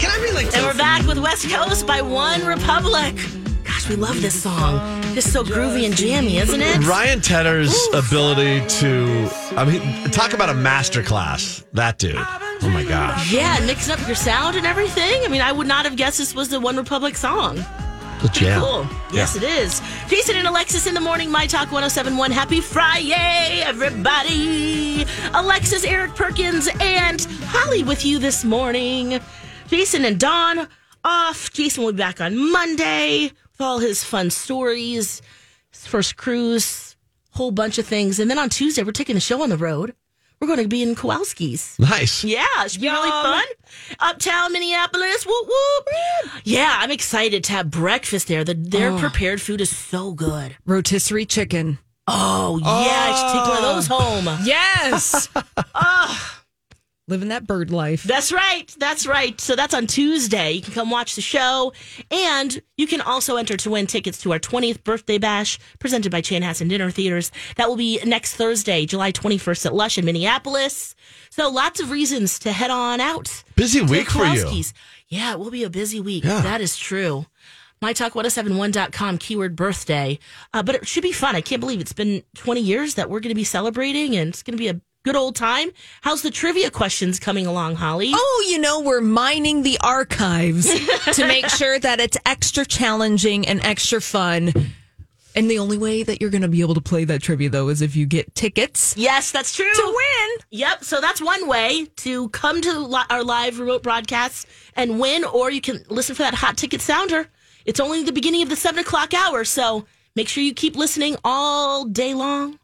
Can I be like And we're back with West Coast by One Republic. Gosh, we love this song. It's so groovy and jammy, isn't it? Ryan Tedder's ability to, I mean, talk about a masterclass. That dude. Oh my gosh. Yeah, mixing up your sound and everything. I mean, I would not have guessed this was the One Republic song. The jam. Cool. Yes, it is. Jason and Alexis in the morning, My Talk 1071. Happy Friday, everybody. Alexis, Eric Perkins, and Holly with you this morning. Jason and Don off. Jason will be back on Monday with all his fun stories, his first cruise, whole bunch of things. And then on Tuesday, we're taking the show on the road. We're going to be in Kowalski's. Nice. Yeah, it should be really fun. Uptown Minneapolis. Whoop whoop. Yeah, I'm excited to have breakfast there. The, their oh. prepared food is so good. rotisserie chicken. Oh, yeah, I should take one of oh. those home. Yes. Living that bird life. That's right. That's right. So that's on Tuesday. You can come watch the show. And you can also enter to win tickets to our 20th birthday bash presented by Chanhassen Dinner Theaters. That will be next Thursday, July 21st at Lush in Minneapolis. So lots of reasons to head on out. Busy week for you. Kowalski's. Yeah, it will be a busy week. Yeah. That is true. MyTalk1071.com, keyword birthday. Uh, but it should be fun. I can't believe it's been 20 years that we're going to be celebrating, and it's going to be a good old time. How's the trivia questions coming along, Holly? Oh, you know, we're mining the archives to make sure that it's extra challenging and extra fun. And the only way that you're going to be able to play that trivia, though, is if you get tickets Yes, that's true. to win. Yep. So that's one way to come to li- our live remote broadcasts and win, or you can listen for that hot ticket sounder. It's only the beginning of the seven o'clock hour, so make sure you keep listening all day long.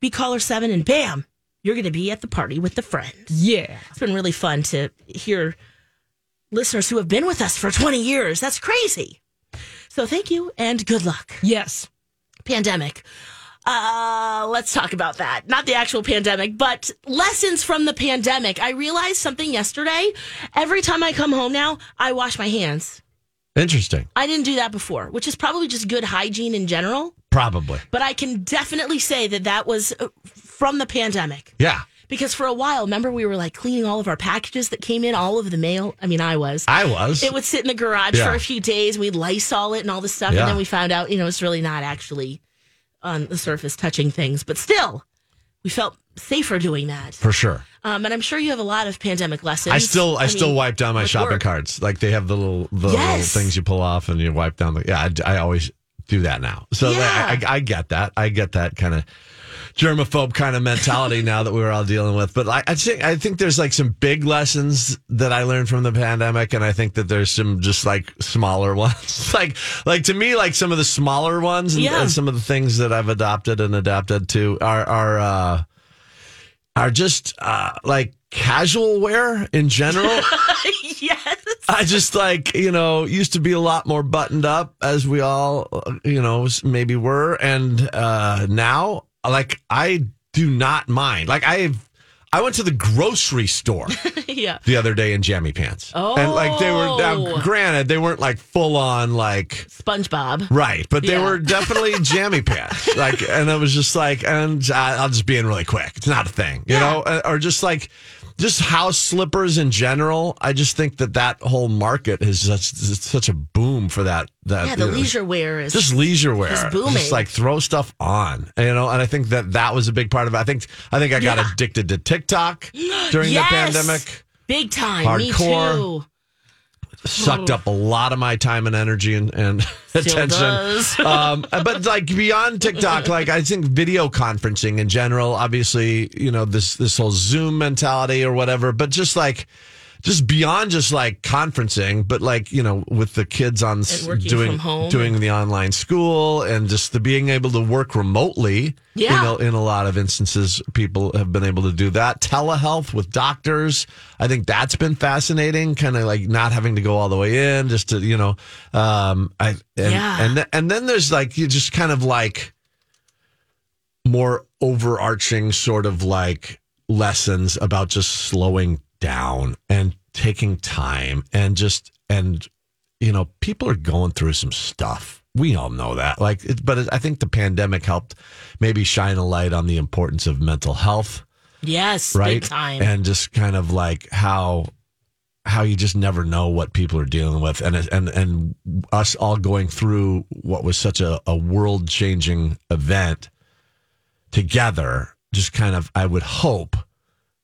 Be caller seven, and bam, you're going to be at the party with the friends. Yeah. It's been really fun to hear listeners who have been with us for 20 years. That's crazy. So thank you and good luck Yes. pandemic. Uh, let's talk about that. Not the actual pandemic, but lessons from the pandemic. I realized something yesterday. Every time I come home now, I wash my hands. Interesting. I didn't do that before, which is probably just good hygiene in general. Probably. But I can definitely say that that was uh, from the pandemic. Yeah. Because for a while, remember we were like cleaning all of our packages that came in, all of the mail. I mean, I was. I was. It would sit in the garage Yeah. for a few days. We'd Lysol it and all this stuff. Yeah. And then we found out, you know, it's really not actually on the surface touching things. But still, we felt safer doing that. for sure. Um, and I'm sure you have a lot of pandemic lessons. I still, I, still mean, wipe down my shopping work. carts. Like they have the little, the Yes. little things you pull off, and you wipe down the. Yeah, I, I always do that now. So Yeah. I, I get that. I get that kind of germaphobe kind of mentality now that we're all dealing with. But I, I think, I think there's like some big lessons that I learned from the pandemic, and I think that there's some just like smaller ones. like, like to me, like some of the smaller ones, and, Yeah. and some of the things that I've adopted and adapted to are are. uh are just uh, like casual wear in general. I just like, you know, used to be a lot more buttoned up as we all, uh, you know, maybe were. And uh, now, like, I do not mind. Like, I've, I went to the grocery store yeah. the other day in jammy pants. Oh. And like, they were, now, Oh. granted, they weren't like full on, like, SpongeBob. Right, but they Yeah. were definitely jammy pants. Like, and it was just like, and I- I'll just be in really quick. It's not a thing, you Yeah. know, Uh, or just like, just house slippers in general. I just think that that whole market is such such a boom for that. That Yeah, the you know, leisure wear is just leisure wear, is booming. Just like throw stuff on, you know. And I think that that was a big part of it. I think I think I got Yeah. addicted to TikTok during Yes! the pandemic. Big time. Hardcore. Sucked up a lot of my time and energy and, and attention. um, but like beyond TikTok, like I think video conferencing in general, obviously, you know, this this whole Zoom mentality or whatever, but just like just beyond just like conferencing, but like, you know, with the kids on s- And working doing home. doing the online school and just the being able to work remotely. Yeah. You know, in a lot of instances, people have been able to do that. Telehealth with doctors, I think that's been fascinating. Kind of like not having to go all the way in, just to you know, um, I and Yeah. and th- and then there's like you just kind of like more overarching sort of like lessons about just slowing down and taking time and just and you know people are going through some stuff. We all know that. Like it, but it, i think the pandemic helped maybe shine a light on the importance of mental health. Yes, right? big time. and just kind of like how how you just never know what people are dealing with. And and and us all going through what was such a, a world changing event together just kind of i would hope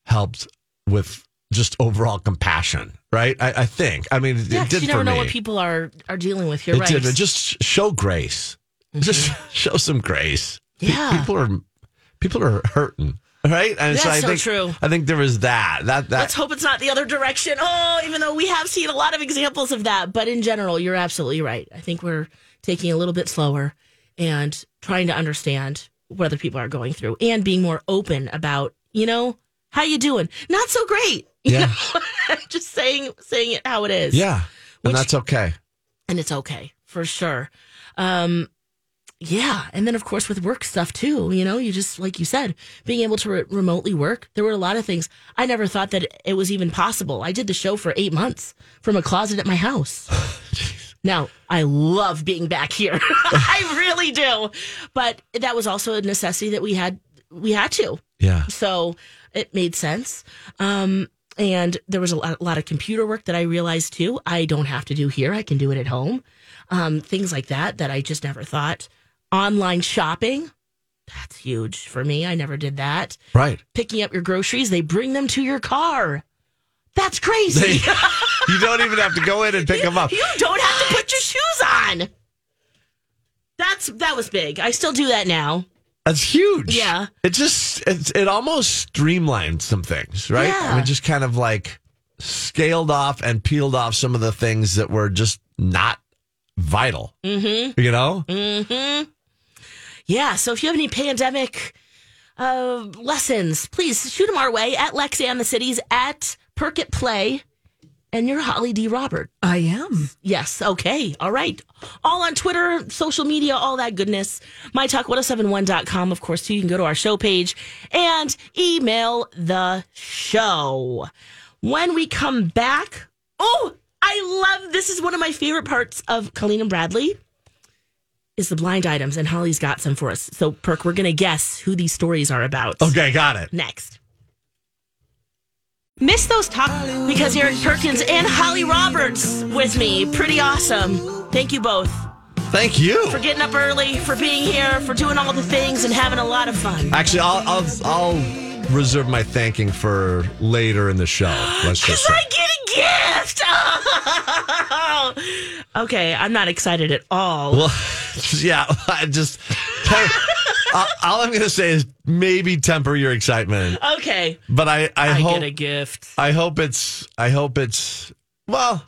helped with just overall compassion right i, I think i mean yeah, it did you never know me what people are are dealing with. You're it right. Mm-hmm. did just show grace just show some grace Yeah. people are people are hurting right and That's I so think true. i think there was that that that Let's hope it's not the other direction. Oh, even though we have seen a lot of examples of that. But in general, you're absolutely right. I think we're taking a little bit slower and trying to understand what other people are going through and being more open about, you know, how you doing? Not so great. Yeah. Just saying saying it how it is. Yeah. Which- and that's okay. and it's okay for sure. Um, yeah, and then of course with work stuff too. You know, you just like you said, being able to re- remotely work. There were a lot of things I never thought that it was even possible. I did the show for eight months from a closet at my house. now I love being back here. I really do, but that was also a necessity that we had. We had to. Yeah. So it made sense. Um, and there was a lot, a lot of computer work that I realized too. I don't have to do here. I can do it at home. Um, things like that that I just never thought. Online shopping, that's huge for me. I never did that. Right. Picking up your groceries, they bring them to your car. That's crazy. you don't even have to go in and pick them up. You don't have to put your shoes on. That's that was big. I still do that now. That's huge. Yeah. It just it, it almost streamlined some things, right? Yeah. I mean, just kind of like scaled off and peeled off some of the things that were just not vital. Mm-hmm. You know? Mhm. Yeah. So if you have any pandemic uh, lessons, please shoot them our way at Lex and the Cities at Perk at Play. And you're Holly D. Robert. I am. Yes. Okay. All right. All on Twitter, social media, all that goodness. MyTalk1071.com. Of course, too. You can go to our show page and email the show. When we come back, oh, I love this is one of my favorite parts of Colleen and Bradley is the blind items, and Holly's got some for us. So, Perk, we're going to guess who these stories are about Okay, got it. next. Miss those talk because Eric Perkins and Holly Roberts with me. Pretty awesome. Thank you both Thank you. for getting up early, for being here, for doing all the things and having a lot of fun. Actually, I'll I'll I'll reserve my thanking for later in the show. Let's Because just. I get a gift. okay, I'm not excited at all. Well, yeah, I just all, all I'm going to say is maybe temper your excitement, Okay, but I I, I hope get a gift. I hope it's I hope it's well,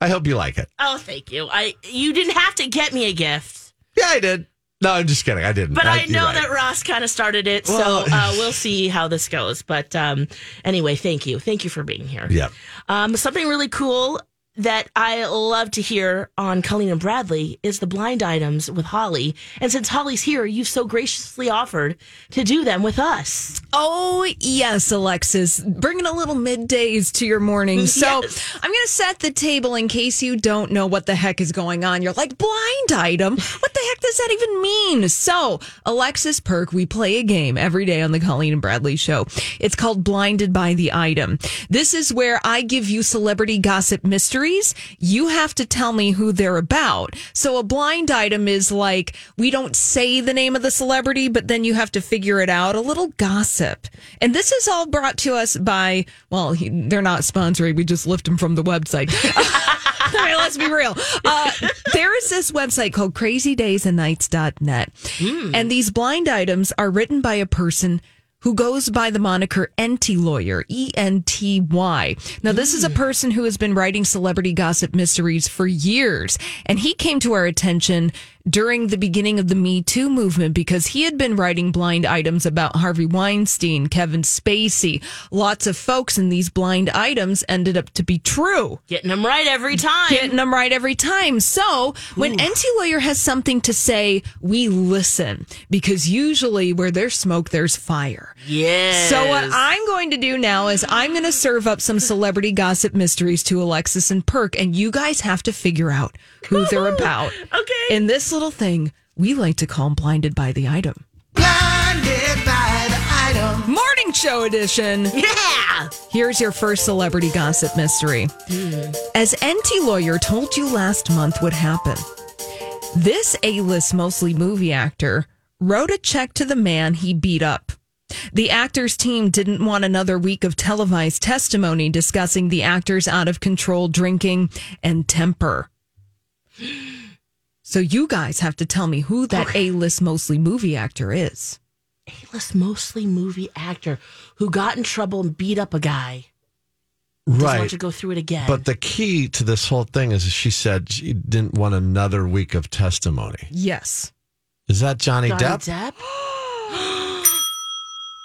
I hope you like it. Oh, thank you. I you didn't have to get me a gift. Yeah, I did. No, I'm just kidding. I didn't. But I, you're know right. that Ross kind of started it, Well- so uh, we'll see how this goes. But um, anyway, thank you, thank you for being here. Yeah. Um, something really cool that I love to hear on Colleen and Bradley is the blind items with Holly. And since Holly's here, you've so graciously offered to do them with us. Oh, yes, Alexis. Bringing a little middays to your morning. So Yes. I'm going to set the table in case you don't know what the heck is going on. You're like, blind item? What the heck does that even mean? So, Alexis Perk, we play a game every day on the Colleen and Bradley show. It's called Blinded by the Item. This is where I give you celebrity gossip mysteries mysteries, you have to tell me who they're about. So a blind item is like, we don't say the name of the celebrity, but then you have to figure it out. A little gossip. And this is all brought to us by, well, he, they're not sponsoring. We just lift them from the website. I mean, let's be real. Uh, there is this website called crazydaysandnights.net. And these blind items are written by a person who goes by the moniker Enty Lawyer, E N T Y. Now, this is a mm. person who has been writing celebrity gossip mysteries for years. And he came to our attention during the beginning of the Me Too movement because he had been writing blind items about Harvey Weinstein, Kevin Spacey, lots of folks, and these blind items ended up to be true Getting them right every time. getting them right every time. So when Enty Lawyer has something to say, we listen because usually where there's smoke, there's fire. yes. So what I'm going to do now is I'm going to serve up some celebrity gossip mysteries to Alexis and Perk, and you guys have to figure out who they're about. Okay. In this little thing, we like to call blinded by the item. Blinded by the item. Morning show edition. yeah. Here's your first celebrity gossip mystery. As Enty Lawyer told you last month would happen, this A list, mostly movie actor, wrote a check to the man he beat up. The actor's team didn't want another week of televised testimony discussing the actor's out of control drinking and temper. So you guys have to tell me who that A list, mostly movie actor is. A-list mostly movie actor who got in trouble and beat up a guy. Doesn't want Right. to go through it again. But the key to this whole thing is she said she didn't want another week of testimony. Yes. Is that Johnny, Depp? Johnny Depp? Depp?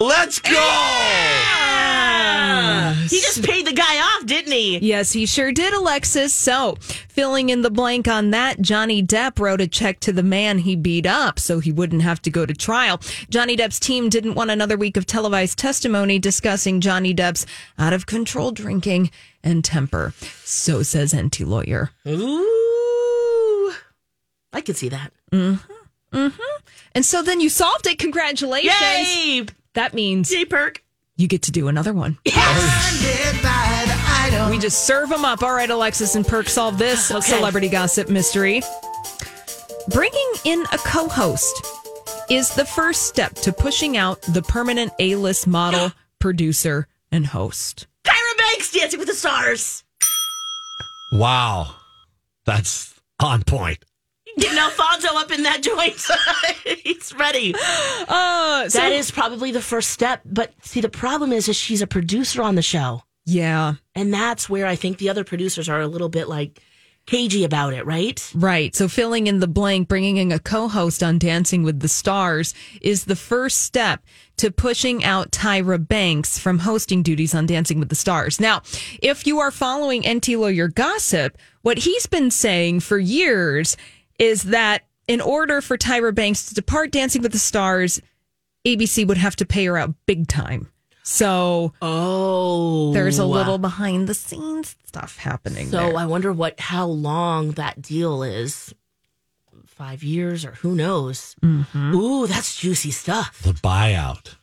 Let's go! He just paid the guy off, didn't he? Yes, he sure did, Alexis. So, filling in the blank on that, Johnny Depp wrote a check to the man he beat up so he wouldn't have to go to trial. Johnny Depp's team didn't want another week of televised testimony discussing Johnny Depp's out of control drinking and temper. So says Enty Lawyer. Ooh. I could see that. Mm-hmm. Mm-hmm. And so then you solved it. Congratulations. Yay! That means Yay, perk. You get to do another one. Blinded by the item. We just serve them up. All right, Alexis and Perk, solve this Okay. celebrity gossip mystery. Bringing in a co host is the first step to pushing out the permanent A list model, producer, and host. Tyra Banks dancing with the stars. Wow. That's on point. Getting Alfonso up in that joint. He's ready. Uh, so, that is probably the first step. But see, the problem is, is she's a producer on the show. yeah, And that's where I think the other producers are a little bit like cagey about it, right? right. So filling in the blank, bringing in a co host on Dancing with the Stars is the first step to pushing out Tyra Banks from hosting duties on Dancing with the Stars. Now, if you are following Enty Lawyer gossip, what he's been saying for years is that in order for Tyra Banks to depart Dancing with the Stars, ABC would have to pay her out big time. So Oh. there's a little behind the scenes stuff happening. So there. I wonder what how long that deal is. Five years or who knows? Mm-hmm. Ooh, that's juicy stuff. The buyout.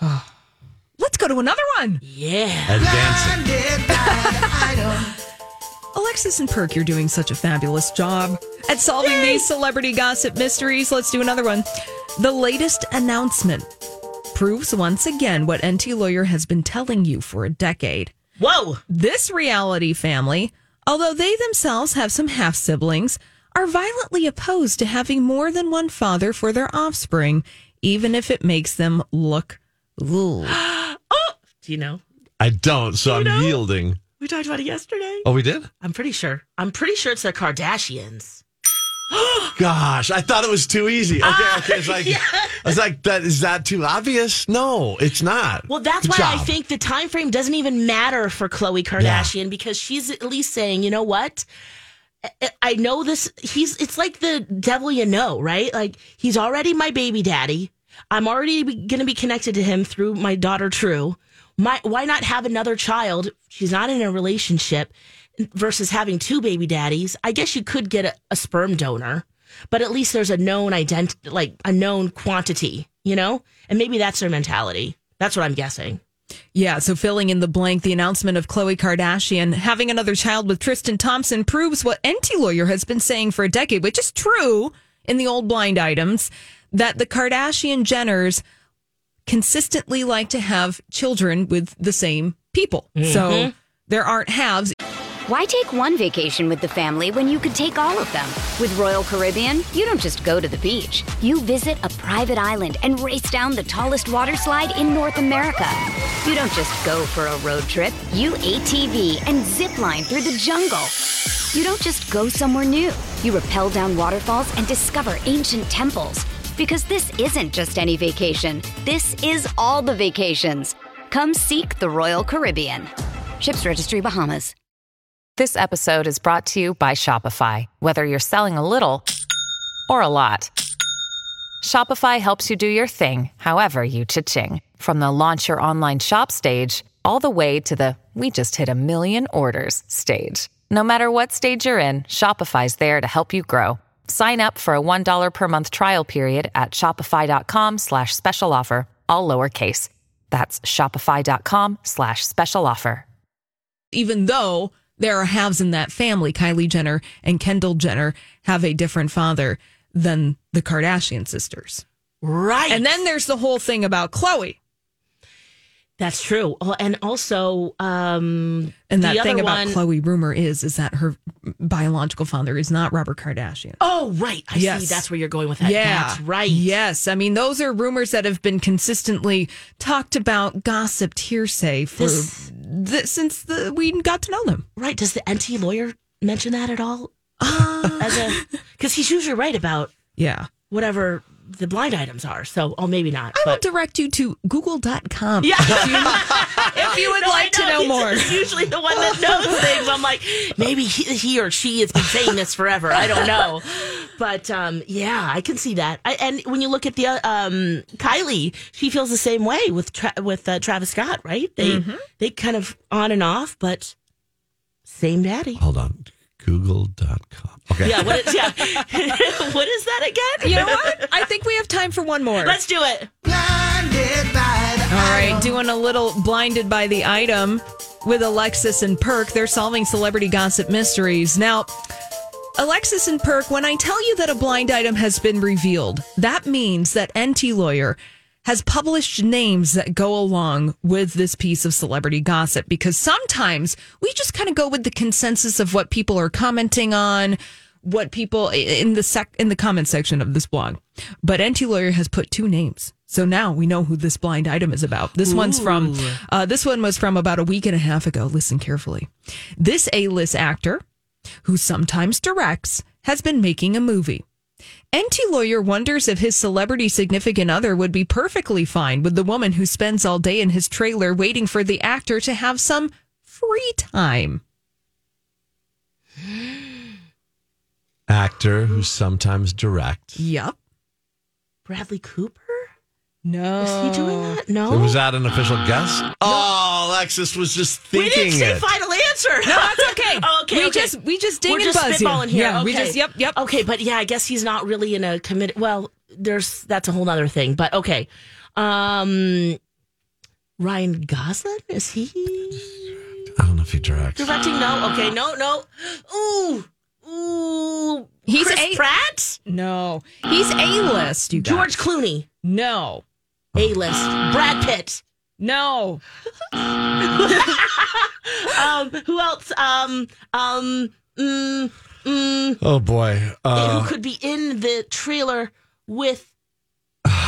Yeah. Let's go to another one. Yeah. And dancing. Alexis and Perk, you're doing such a fabulous job at solving these celebrity gossip mysteries. Let's do another one. The latest announcement proves once again what Enty Lawyer has been telling you for a decade. Whoa. This reality family, although they themselves have some half siblings, are violently opposed to having more than one father for their offspring, even if it makes them look. Ooh. Do you know? I don't, so I'm know? yielding. We talked about it yesterday. Oh, we did? I'm pretty sure. I'm pretty sure it's the Kardashians. Gosh, I thought it was too easy. Okay, Ah, okay. It's like I was like, that is that too obvious? No, it's not. Well, that's Good why I think the time frame doesn't even matter for Khloe Kardashian because she's at least saying, you know what? I- I know this. He's. It's like the devil you know, right? Like he's already my baby daddy. I'm already going to be connected to him through my daughter True. My, why not have another child? She's not in a relationship versus having two baby daddies. I guess you could get a, a sperm donor, but at least there's a known identity, like a known quantity, you know? And maybe that's their mentality. That's what I'm guessing. Yeah, so filling in the blank, the announcement of Khloe Kardashian having another child with Tristan Thompson proves what Enty Lawyer has been saying for a decade, which is true in the old blind items, that the Kardashian Jenners consistently like to have children with the same people. So mm-hmm. there aren't halves. Why take one vacation with the family when you could take all of them? With Royal Caribbean, you don't just go to the beach. You visit a private island and race down the tallest water slide in North America. You don't just go for a road trip. You ATV and zip line through the jungle. You don't just go somewhere new. You rappel down waterfalls and discover ancient temples. Because this isn't just any vacation. This is all the vacations. Come seek the Royal Caribbean. Ships Registry Bahamas. This episode is brought to you by Shopify. Whether you're selling a little or a lot, Shopify helps you do your thing, however you cha-ching. From the launch your online shop stage, all the way to the we just hit a million orders stage. No matter what stage you're in, Shopify's there to help you grow. Sign up for a $1 per month trial period at shopify.com slash special offer, all lowercase. That's shopify.com slash special offer. even though there are halves in that family. Kylie Jenner and Kendall Jenner have a different father than the Kardashian sisters. Right. And then there's the whole thing about Khloe That's true. And also, um, and the that other thing about one- Khloe rumor is is that her biological father is not Robert Kardashian. Oh, right. I Yes. see. That's where you're going with that. Yeah, That's right. Yes, I mean those are rumors that have been consistently talked about, gossiped, hearsay for This- th- since the, we got to know them. Right. Does the Enty lawyer mention that at all? Uh, a because he's usually right about yeah, whatever the blind items are. So, oh, maybe not. I will direct you to Google.com. yeah. if you would No, I like to know He's more. usually the one that knows things. I'm like, maybe he, he or she has been saying this forever. I don't know, but um, yeah, I can see that. I, and when you look at the uh, um, Kylie, she feels the same way with Tra- with uh, Travis Scott, right? They Mm-hmm. they kind of on and off, but same daddy. Hold on. Google.com. Okay. Yeah, what is, yeah. what is that again? You know what? I think we have time for one more. Let's do it. Blinded by the All right, item. doing a little blinded by the item with Alexis and Perk. They're solving celebrity gossip mysteries. Now, Alexis and Perk, when I tell you that a blind item has been revealed, that means that Enty Lawyer has published names that go along with this piece of celebrity gossip because sometimes we just kind of go with the consensus of what people are commenting on, what people in the sec in the comment section of this blog. But Enty Lawyer has put two names. So now we know who this blind item is about. This one's from uh, this one was from about a week and a half ago. Listen carefully. This A-list actor who sometimes directs has been making a movie. Enty Lawyer wonders if his celebrity significant other would be perfectly fine with the woman who spends all day in his trailer waiting for the actor to have some free time. Actor who sometimes directs. Yep. Bradley Cooper? No. Is he doing that? No. Was that an official guess? Oh, Alexis was just thinking. we didn't say it. final answer. No, that's okay. Oh, okay. We okay. just we just ding We're and just buzz you. spitballing here. Yeah, okay. we just yep yep. Okay, but yeah, I guess he's not really in a committed. Well, there's that's a whole other thing. But okay, um, Ryan Gosling is he I don't know if he directs. directing? No. Okay. No. No. Ooh. Ooh. He's Chris a- Pratt. No, he's a list. You guys. George Clooney. No, A list. Brad Pitt. no. Um. Who else? Um. Um. Mm, mm, Oh boy. Uh, who could be in the trailer with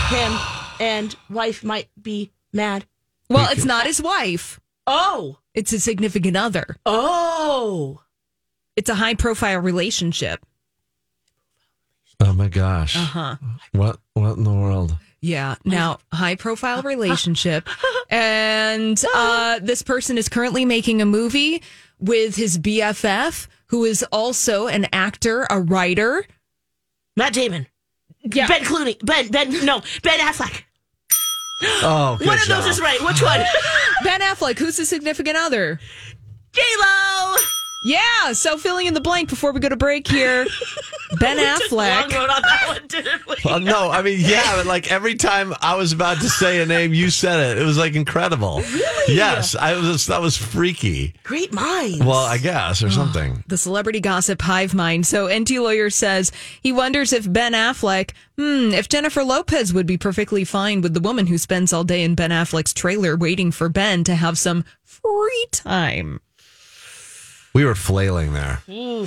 him and wife might be mad. Well, it's not his wife. Oh. It's his significant other. Oh. It's a high profile relationship. oh my gosh. Uh huh. What what in the world? Yeah. Now, high profile relationship. And uh, this person is currently making a movie with his BFF, who is also an actor, a writer. Matt Damon. Yeah. Ben Clooney. Ben, Ben, no, Ben Affleck. Oh, good one of those is right. Which one? Ben Affleck, who's the significant other? J-Lo. Yeah. So filling in the blank before we go to break here, Ben Long Affleck. road on that one, didn't we? Well, no, I mean, yeah, but like every time I was about to say a name, you said it. It was like incredible. Really? Yes, I was. That was freaky. Great minds. Well, I guess or something. The celebrity gossip hive mind. So Enty lawyer says he wonders if Ben Affleck, hmm, if Jennifer Lopez would be perfectly fine with the woman who spends all day in Ben Affleck's trailer waiting for Ben to have some free time. We were flailing there. Yeah,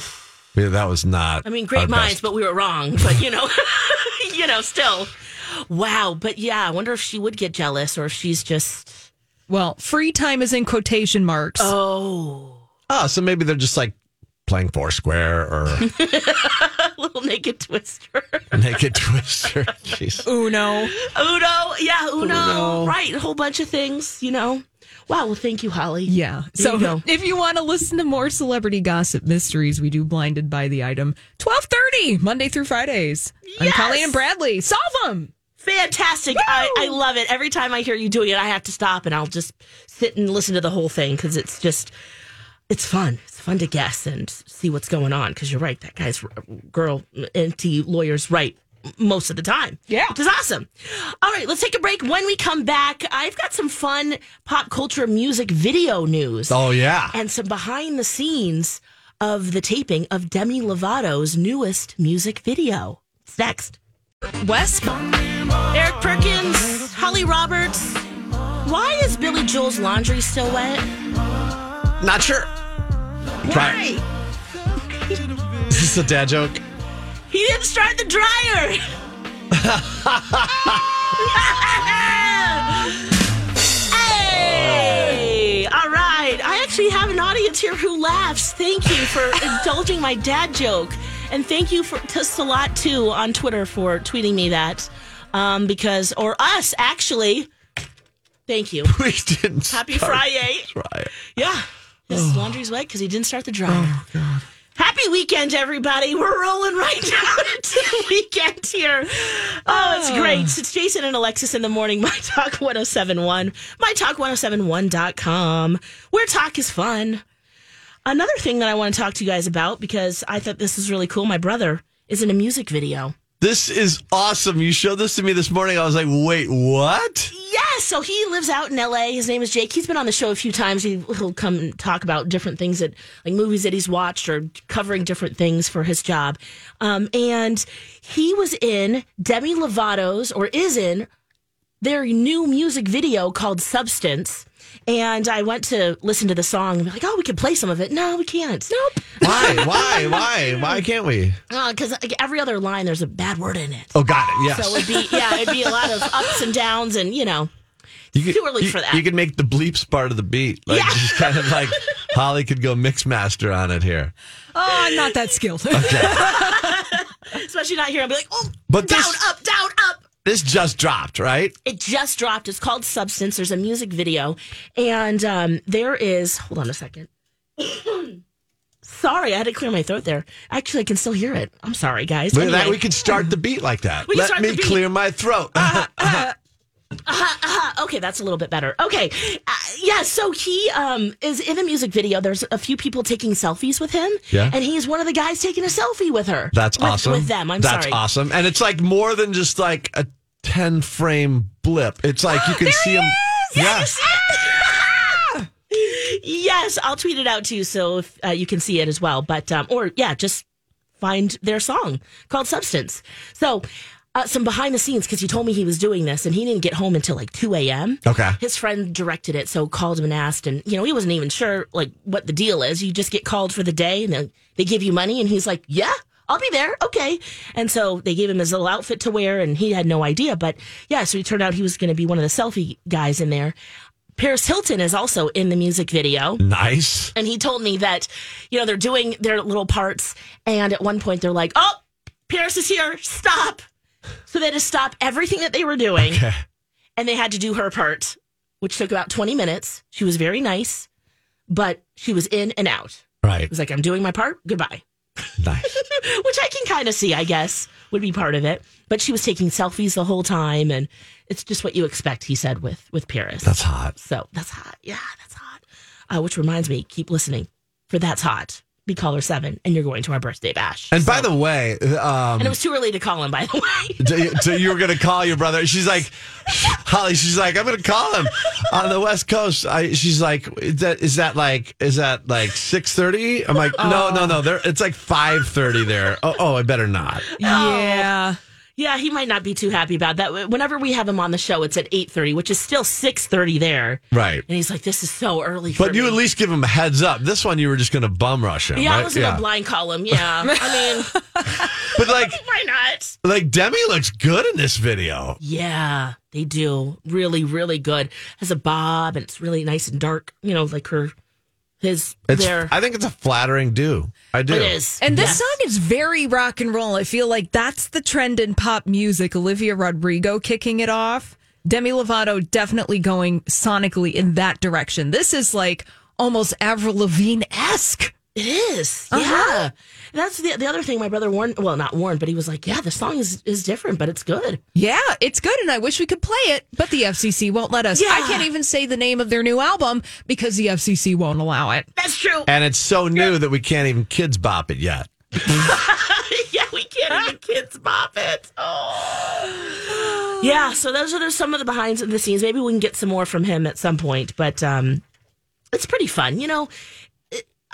that was not. I mean, our great best. minds, but we were wrong. But you know, you know, still, wow. But yeah, I wonder if she would get jealous or if she's just Well, free time is in quotation marks. oh, Oh, so maybe they're just like playing Foursquare or a little naked twister. Naked Twister. Jeez. Uno. Uno, yeah, Uno, Uno. right? A whole bunch of things, you know. Wow. Well, thank you, Holly. Yeah. There So you if you want to listen to more celebrity gossip mysteries, we do blinded by the item. Twelve thirty, Monday through Fridays. I'm Colleen and Bradley. Solve them. Fantastic. I, I love it. Every time I hear you doing it, I have to stop and I'll just sit and listen to the whole thing because it's just, it's fun. It's fun to guess and see what's going on because you're right. That guy's girl, Enty lawyer's right most of the time. Yeah. Which is awesome. All right, let's take a break. When we come back, I've got some fun pop culture music video news Oh yeah. and some behind the scenes of the taping of Demi Lovato's newest music video. It's next. West. Eric Perkins, Holly Roberts. Why is Billy Joel's laundry still wet? Not sure. Why? Is this a dad joke? He didn't start the dryer. hey! All right. I actually have an audience here who laughs. Thank you for indulging my dad joke. And thank you for to Salat too on Twitter for tweeting me that. Um, because or us actually. Thank you. We didn't. Happy Friday. Try. Yeah. His laundry's wet because he didn't start the dryer. Oh, God. Happy weekend, everybody. We're rolling right down into the weekend here. Oh, it's ah. great. It's Jason and Alexis in the morning. My Talk 1071. MyTalk1071.com. Where talk is fun. Another thing that I want to talk to you guys about because I thought this is really cool. My brother is in a music video. This is awesome. You showed this to me this morning. I was like, wait, what? Yeah, so he lives out in LA. His name is Jake. He's been on the show a few times. He, he'll come and talk about different things that, like movies that he's watched or covering different things for his job. Um, and he was in Demi Lovato's, or is in their new music video called Substance. And I went to listen to the song and be like, oh, we could play some of it. No, we can't. Nope. Why? Why? Why? Why can't we? Because like, every other line, there's a bad word in it. Oh, got it. Yes. So it'd be, yeah, it'd be a lot of ups and downs and, you know, you could, too early you, for that. You could make the bleeps part of the beat. Like Yeah. just kind of like Holly could go mix master on it here. Oh, I'm not that skilled. especially not here. I'll be like, oh, But down, this- up, down, up. This just dropped, right? It just dropped. It's called Substance. There's a music video, and um, there is. Hold on a second. sorry, I had to clear my throat there. Actually, I can still hear it. I'm sorry, guys. Look at that. Anyway. We could start the beat like that. We Let me clear my throat. Okay, that's a little bit better. Okay, uh, yeah. So he um, is in a music video. There's a few people taking selfies with him. Yeah. and he's one of the guys taking a selfie with her. That's With- awesome. with them. I'm That's sorry. awesome. And it's like more than just like a 10 frame blip. It's like you can see him. Yeah. yes, I'll tweet it out too, so if, uh, you can see it as well. But um, or yeah, just find their song called Substance. So. Uh, some behind the scenes because he told me he was doing this and he didn't get home until like 2 a.m. Okay. His friend directed it, so called him and asked, and you know he wasn't even sure like what the deal is. You just get called for the day and then they give you money, and he's like, "Yeah, I'll be there, okay." And so they gave him his little outfit to wear, and he had no idea, but yeah, so he turned out he was going to be one of the selfie guys in there. Paris Hilton is also in the music video. Nice. And he told me that, you know, they're doing their little parts. And at one point, they're like, oh, Paris is here. Stop. So they had to stop everything that they were doing. Okay. And they had to do her part, which took about 20 minutes. She was very nice, but she was in and out. Right. It was like, I'm doing my part. Goodbye. Nice. which I can kind of see, I guess, would be part of it. But she was taking selfies the whole time. And it's just what you expect, he said, with, with Paris. That's hot. So that's hot. Yeah, that's hot. Uh, which reminds me, keep listening for That's Hot be caller seven, and you're going to our birthday bash. And by the way, um, and it was too early to call him. By the way, so- so you were going to call your brother. She's like, Holly. She's like, I'm going to call him on the West Coast. I, she's like, is that is that like is that like six thirty? I'm like, no, no, no. There, it's like five thirty there. Oh, oh, I better not. Yeah. Yeah, he might not be too happy about that. Whenever we have him on the show, it's at eight thirty, which is still six thirty there. Right. And he's like, "This is so early." For But you me. at least give him a heads up. This one, you were just going to bum rush him. yeah, I was gonna blind call him. Yeah, I mean, But like, why not? like Demi looks good in this video. Yeah, they do. Really, really good. Has a bob and it's really nice and dark. You know, like her, his It's, there. I think it's a flattering do. I do. It is. And this Yes. song is very rock and roll. I feel like that's the trend in pop music. Olivia Rodrigo kicking it off. Demi Lovato definitely going sonically in that direction. This is like almost Avril Lavigne esque. It is. Uh-huh. Yeah. That's the the other thing my brother warned well, not warned, but he was like, Yeah, the song is, is different, but it's good. Yeah, it's good, and I wish we could play it, but the FCC won't let us. Yeah. I can't even say the name of their new album because the FCC won't allow it. That's true. And it's so new that we can't even kids bop it yet. yeah, we can't even kids bop it. Oh. Yeah, so those are some of the behind the scenes. Maybe we can get some more from him at some point, but um, it's pretty fun. You know, it,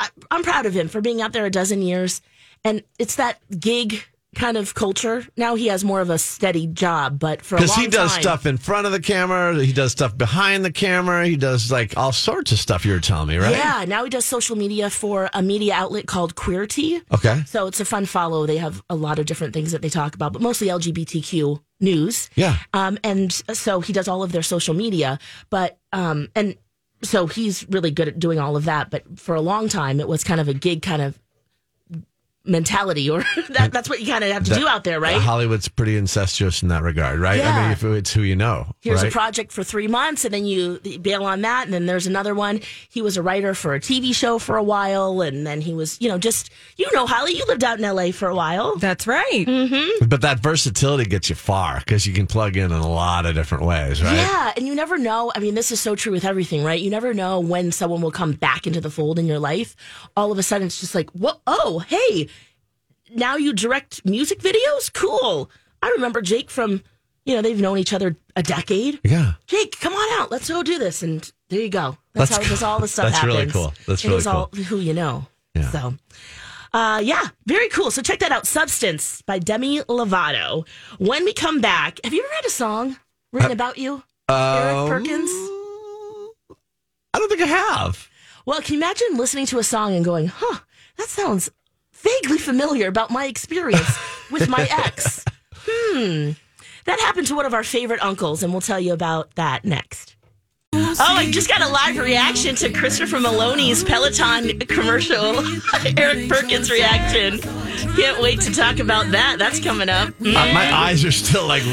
I, I'm proud of him for being out there a dozen years, and it's that gig kind of culture. Now he has more of a steady job, but for a Because he does time- stuff in front of the camera, he does stuff behind the camera, he does like all sorts of stuff. You were telling me, right? Yeah, now he does social media for a media outlet called Queerty. Okay. So it's a fun follow. They have a lot of different things that they talk about, but mostly LGBTQ news. Yeah. Um, and so he does all of their social media, but um, and so he's really good at doing all of that. But for a long time, it was kind of a gig kind of mentality, or that, that's what you kind of have to do out there, right? Hollywood's pretty incestuous in that regard, right? I mean, if it's who you know. Here's right? a project for three months, and then you bail on that, and then there's another one. He was a writer for a TV show for a while, and then he was, you know, just you know, Holly, you lived out in LA for a while. That's right. Mm-hmm. But that versatility gets you far because you can plug in in a lot of different ways, right? Yeah, and you never know. I mean, this is so true with everything, right? You never know when someone will come back into the fold in your life. All of a sudden, it's just like, what? Oh, hey, now you direct music videos? Cool. I remember Jake from, you know, they've known each other a decade. Yeah. Jake, come on out. Let's go do this. And there you go. That's, That's how this, all this stuff that's happens. really cool. That's It really is all who you know. Yeah. So, uh, yeah, very cool. So check that out. Substance by Demi Lovato. When we come back, have you ever had a song written about you? Eric Um, Perkins? I don't think I have. Well, can you imagine listening to a song and going, huh, that sounds vaguely familiar about my experience with my ex? Hmm. That happened to one of our favorite uncles, and we'll tell you about that next. Oh, I just got a live reaction to Christopher Meloni's Peloton commercial. Eric Perkins reaction. Can't wait to talk about that. That's coming up. Uh, my eyes are still like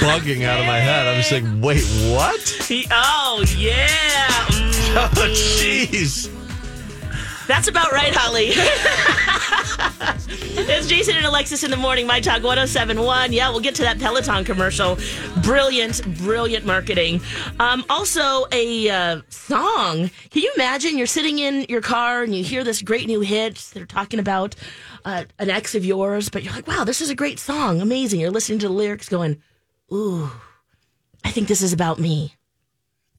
bugging out of my head. I'm just like, wait, what? Oh, yeah. Mm. Oh, jeez. That's about right, Holly. it's Jason and Alexis in the morning, My Talk 1071. Yeah, we'll get to that Peloton commercial. Brilliant, brilliant marketing. Um, also, a uh, song. Can you imagine you're sitting in your car and you hear this great new hit? They're talking about uh, an ex of yours, but you're like, wow, this is a great song. Amazing. You're listening to the lyrics going, ooh, I think this is about me.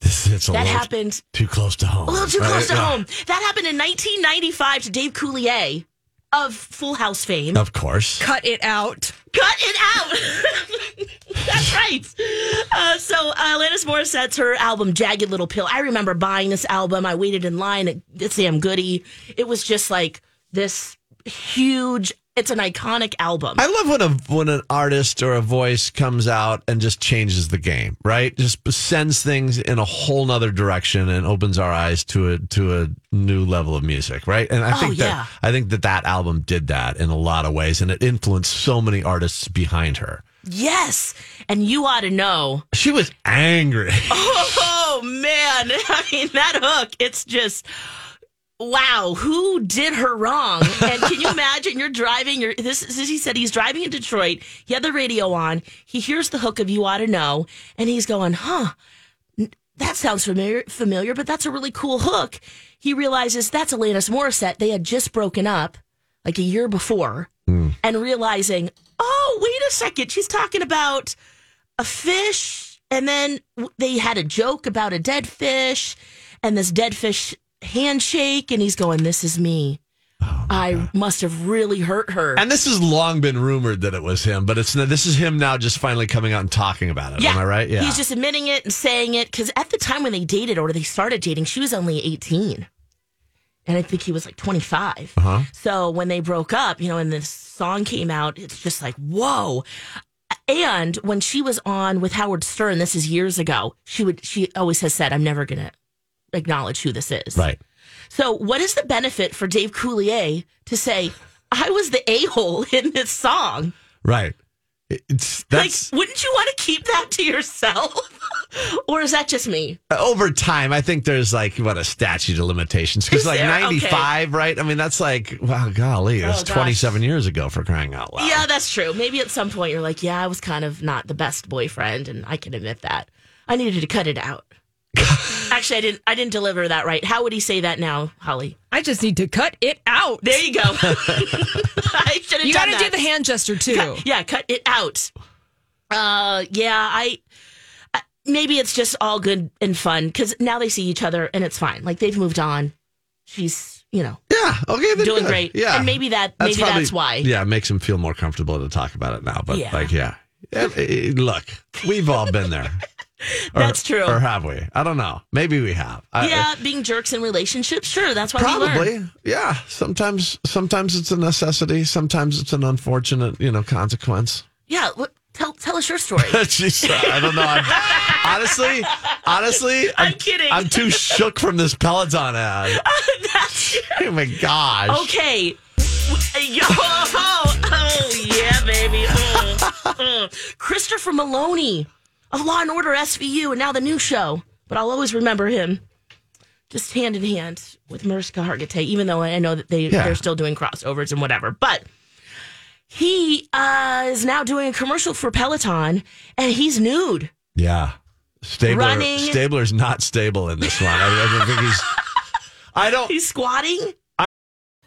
This it's a That little happened too close to home. a little too right? close to Yeah. home. That happened in 1995 to Dave Coulier of Full House fame. Of course. Cut it out. Cut it out. That's right. Uh, so uh, Alanis Morissette's her album Jagged Little Pill. I remember buying this album. I waited in line at Sam Goody. It was just like this huge. It's an iconic album. I love when a when an artist or a voice comes out and just changes the game, right? Just sends things in a whole nother direction and opens our eyes to a to a new level of music, right? And I Oh, think that yeah. I think that that album did that in a lot of ways, and it influenced so many artists behind her. yes, and you ought to know. She was angry. Oh man, I mean that hook. It's just wow. Who did her wrong? And can you imagine? You're driving. You're this. this he said he's driving in Detroit. He had the radio on. He hears the hook of "You Ought to Know," and he's going, "Huh." that sounds familiar, familiar, but that's a really cool hook. He realizes that's Alanis Morissette. They had just broken up like a year before hmm. and realizing, oh, wait a second. She's talking about a fish. And then they had a joke about a dead fish and this dead fish handshake. And he's going, this is me. I must have really hurt her. And this has long been rumored that it was him, but it's this is him now just finally coming out and talking about it. Am I right? Yeah. He's just admitting it and saying it because at the time when they dated or they started dating, she was only 18. And I think he was like 25. Uh-huh. So when they broke up, you know, and this song came out, it's just like, whoa. And when she was on with Howard Stern, this is years ago, she would, she always has said, I'm never going to acknowledge who this is. right. So, what is the benefit for Dave Coulier to say, I was the a hole in this song? Right. It's that's like, wouldn't you want to keep that to yourself? or is that just me? Uh, over time. I think there's like what a statute of limitations because like there? Okay. 95, right? I mean, that's like wow, golly, it was Oh, 27 years ago for crying out loud. Yeah, that's true. Maybe at some point you're like, yeah, I was kind of not the best boyfriend, and I can admit that. I needed to cut it out. Actually, I didn't. I didn't deliver that right. How would he say that now, Holly? I just need to cut it out. There you go. I should have You got to do the hand gesture too. Cut- yeah, cut it out. Uh, yeah, I. I- Maybe it's just all good and fun because now they see each other and it's fine. Like they've moved on. She's, you know, Yeah. Okay. then doing good. great. Yeah. and maybe that. maybe probably- that's why. Yeah, it makes him feel more comfortable to talk about it now. But Yeah. like, yeah. Look, we've all been there. Or- That's true. Or have we? I don't know. Maybe we have. I- Yeah, being jerks in relationships. Sure, that's why we learn. Probably, yeah. Sometimes, sometimes it's a necessity. Sometimes it's an unfortunate, you know, consequence. Yeah, what, tell tell us your story. Jeez, I don't know. I'm, honestly, honestly, I'm kidding. I'm too shook from this Peloton ad. That's Oh my gosh. okay. Yo, oh, oh, yeah, baby. Mm, mm. Christopher Meloni of Law and Order SVU, and now the new show. But I'll always remember him, just hand in hand with Mariska Hargitay. Even though I know that they Yeah. they're still doing crossovers and whatever, but. He uh, is now doing a commercial for Peloton, and he's nude. Yeah. Stabler, Running. Stabler's not stable in this one. I, I don't think he's. I don't. He's squatting.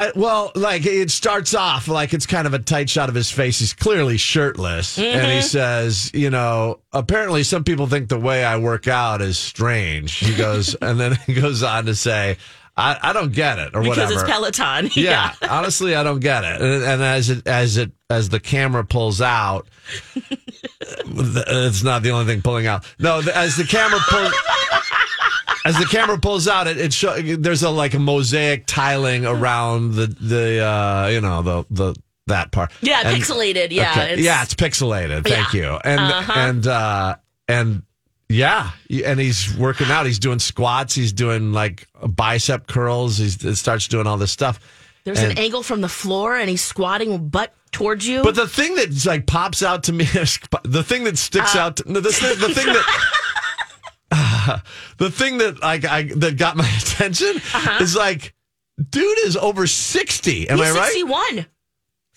I- well, like it starts off like it's kind of a tight shot of his face. He's clearly shirtless, and he mm-hmm. says, "You know, apparently some people think the way I work out is strange." He goes, and then he goes on to say, "I, I don't get it, or Because whatever." it's Peloton. yeah, honestly, I don't get it. And, and as it as it as the camera pulls out, it's not the only thing pulling out. No, as the camera pulls. As the camera pulls out, it, it show, there's a like a mosaic tiling around the the uh, you know the the that part. Yeah, And- pixelated. Yeah, okay. it's- yeah, it's pixelated. Thank Yeah. you. And Uh-huh. and uh, and yeah, and he's working out. He's doing squats. He's doing like bicep curls. He's he starts doing all this stuff. There's And- an angle from the floor, and he's squatting butt towards you. But the thing that like pops out to me, is the thing that sticks Uh. out, to, the, the thing that. the thing that like I that got my attention is like, dude is over sixty. Am Uh-huh. he's I right? 61.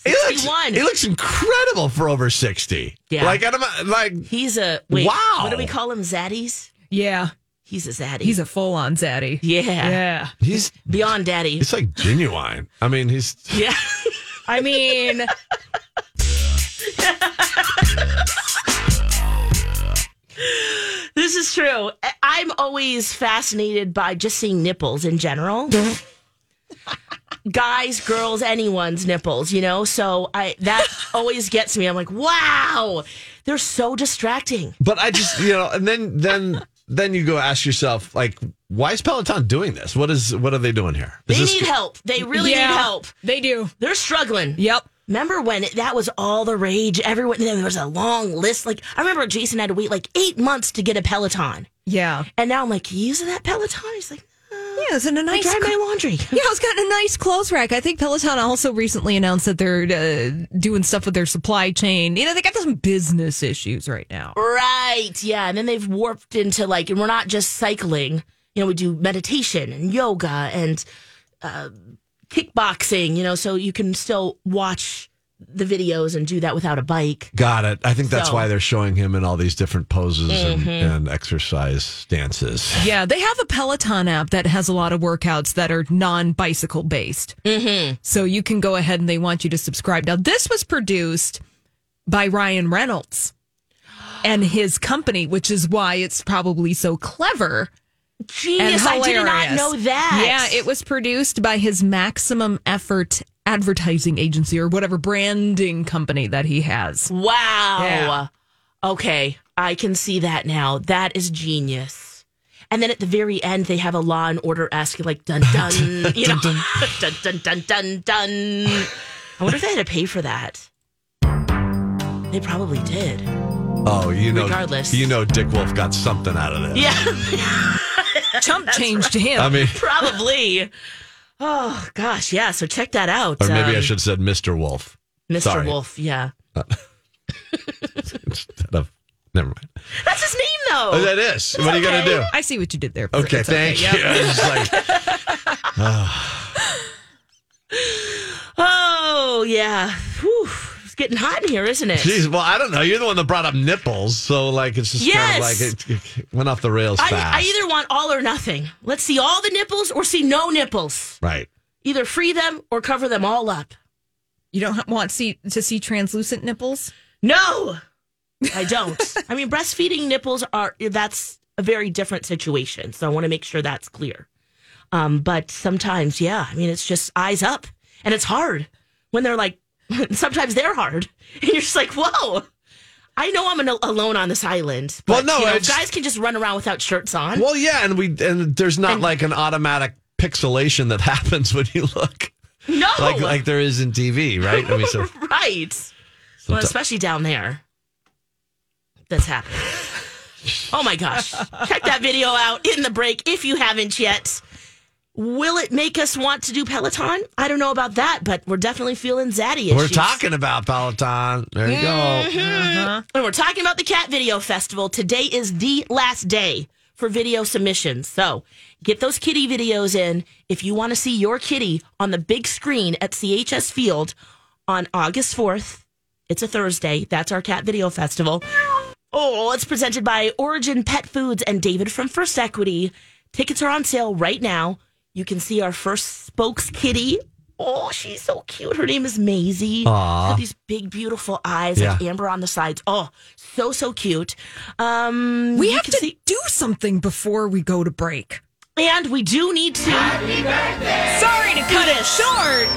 He looks, 61. he looks incredible for over sixty. Yeah. like I'm like He's a wait. Wow. What do we call him? Zaddies. Yeah, He's a zaddy. he's a full on zaddy. yeah. Yeah. he's Beyond daddy. It's like genuine. I mean, he's Yeah. I mean, This is true. I I'm always fascinated by just seeing nipples in general. Guys, girls, anyone's nipples, you know? So I that always gets me. I'm like, wow, they're so distracting. But I just, you know, and then then then you go ask yourself, like, why is Peloton doing this? What is what are they doing here? Is They this- need help. They really Yeah, need help. They do. They're struggling. Yep. Remember when that was all the rage? Everyone, there was a long list. Like, I remember Jason had to wait like eight months to get a Peloton. Yeah. And now I'm like, you using that Peloton? He's like, Yeah, it's in a nice dry cl- my laundry. Yeah, it's got a nice clothes rack. I think Peloton also recently announced that they're uh, doing stuff with their supply chain. You know, they got some business issues right now. Right. Yeah. And then they've warped into like, and we're not just cycling. You know, we do meditation and yoga and uh, kickboxing, you know, so you can still watch the videos and do that without a bike. Got it. I think that's So- Mm-hmm. why they're showing him in all these different poses and, and exercise stances. Yeah, they have a Peloton app that has a lot of workouts that are non bicycle based. Mm-hmm. So you can go ahead and they want you to subscribe. Now, this was produced by Ryan Reynolds and his company, which is why it's probably so clever and Genius. I did not know that. Yeah, it was produced by his Maximum Effort advertising agency or whatever branding company that he has. Wow. Yeah. Okay. I can see that now. That is genius. And then at the very end, they have a Law and Order esque like dun dun, you know, dun dun dun dun dun. I wonder if they had to pay for that. They probably did. Oh, you know, Regardless. you know, Dick Wolf got something out of this. Yeah, Chump change to him. I mean, probably. Oh gosh, yeah. So check that out. or maybe I Um, should have said Mr. Wolf Mr. sorry. Wolf. Yeah, instead of. Never mind. that's his name though. Oh, that is. What are you going to do? I see what you did there. Okay, It's thank Yep. you. I was just like, Oh yeah. Whew. It's getting hot in here, isn't it? geez, well, I don't know. You're the one that brought up nipples, so like it's just kind of like it, it went off the rails I, fast. I either want all or nothing. Let's see all the nipples or see no nipples. right. Either free them or cover them all up. You don't ha- want see, to see translucent nipples? No, I don't. I mean, breastfeeding nipples are that's a very different situation. So I want to make sure that's clear. Um, but sometimes, yeah, I mean, it's just eyes up, and it's hard when they're like. Sometimes they're hard, and you're just like, whoa. I know I'm an, alone on this island. But, Well, no, you know, guys can just run around without shirts on. Well, yeah, and we and there's not And- like an automatic pixelation that happens when you look no, like like there is in TV, right? I mean, so right. Well, especially down there. That's happening. Oh my gosh. Check that video out in the break if you haven't yet. Will it make us want to do Peloton? I don't know about that, but we're definitely feeling zaddy we're talking about Peloton. There you go. Mm-hmm. Uh-huh. And we're talking about the Cat Video Festival. Today is the last day for video submissions. So get those kitty videos in if you want to see your kitty on the big screen at CHS Field on August 4th. It's a Thursday. That's our Cat Video Festival. Oh, it's presented by Origin Pet Foods and David from First Equity. Tickets are on sale right now. You can see our first spokes kitty. Oh, she's so cute. Her name is Maisie. Aw. Got these big, beautiful eyes, like amber on the sides. Oh, so so cute. Um, We have to see- do something before we go to break. and we do need to. Sorry to cut it short.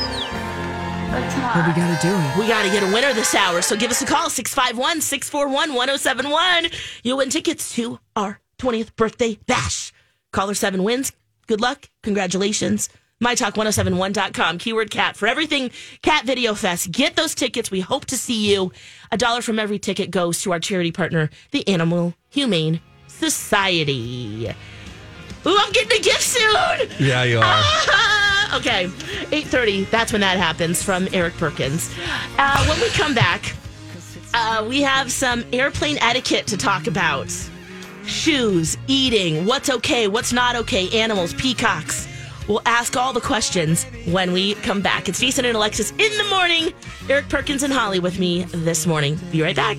But we got to do it. We got to get a winner this hour. So give us a call 651 641 1071. You'll win tickets to our 20th birthday bash. Caller 7 wins. Good luck. Congratulations. MyTalk1071.com. Keyword cat for everything Cat Video Fest. Get those tickets. We hope to see you. A dollar from every ticket goes to our charity partner, the Animal Humane Society. Ooh, I'm getting a gift soon. Yeah, you are. Ah, okay, eight thirty. That's when that happens. From Eric Perkins. Uh, when we come back, uh, we have some airplane etiquette to talk about: shoes, eating, what's okay, what's not okay, animals, peacocks. We'll ask all the questions when we come back. It's Jason and Alexis in the morning. Eric Perkins and Holly with me this morning. Be right back.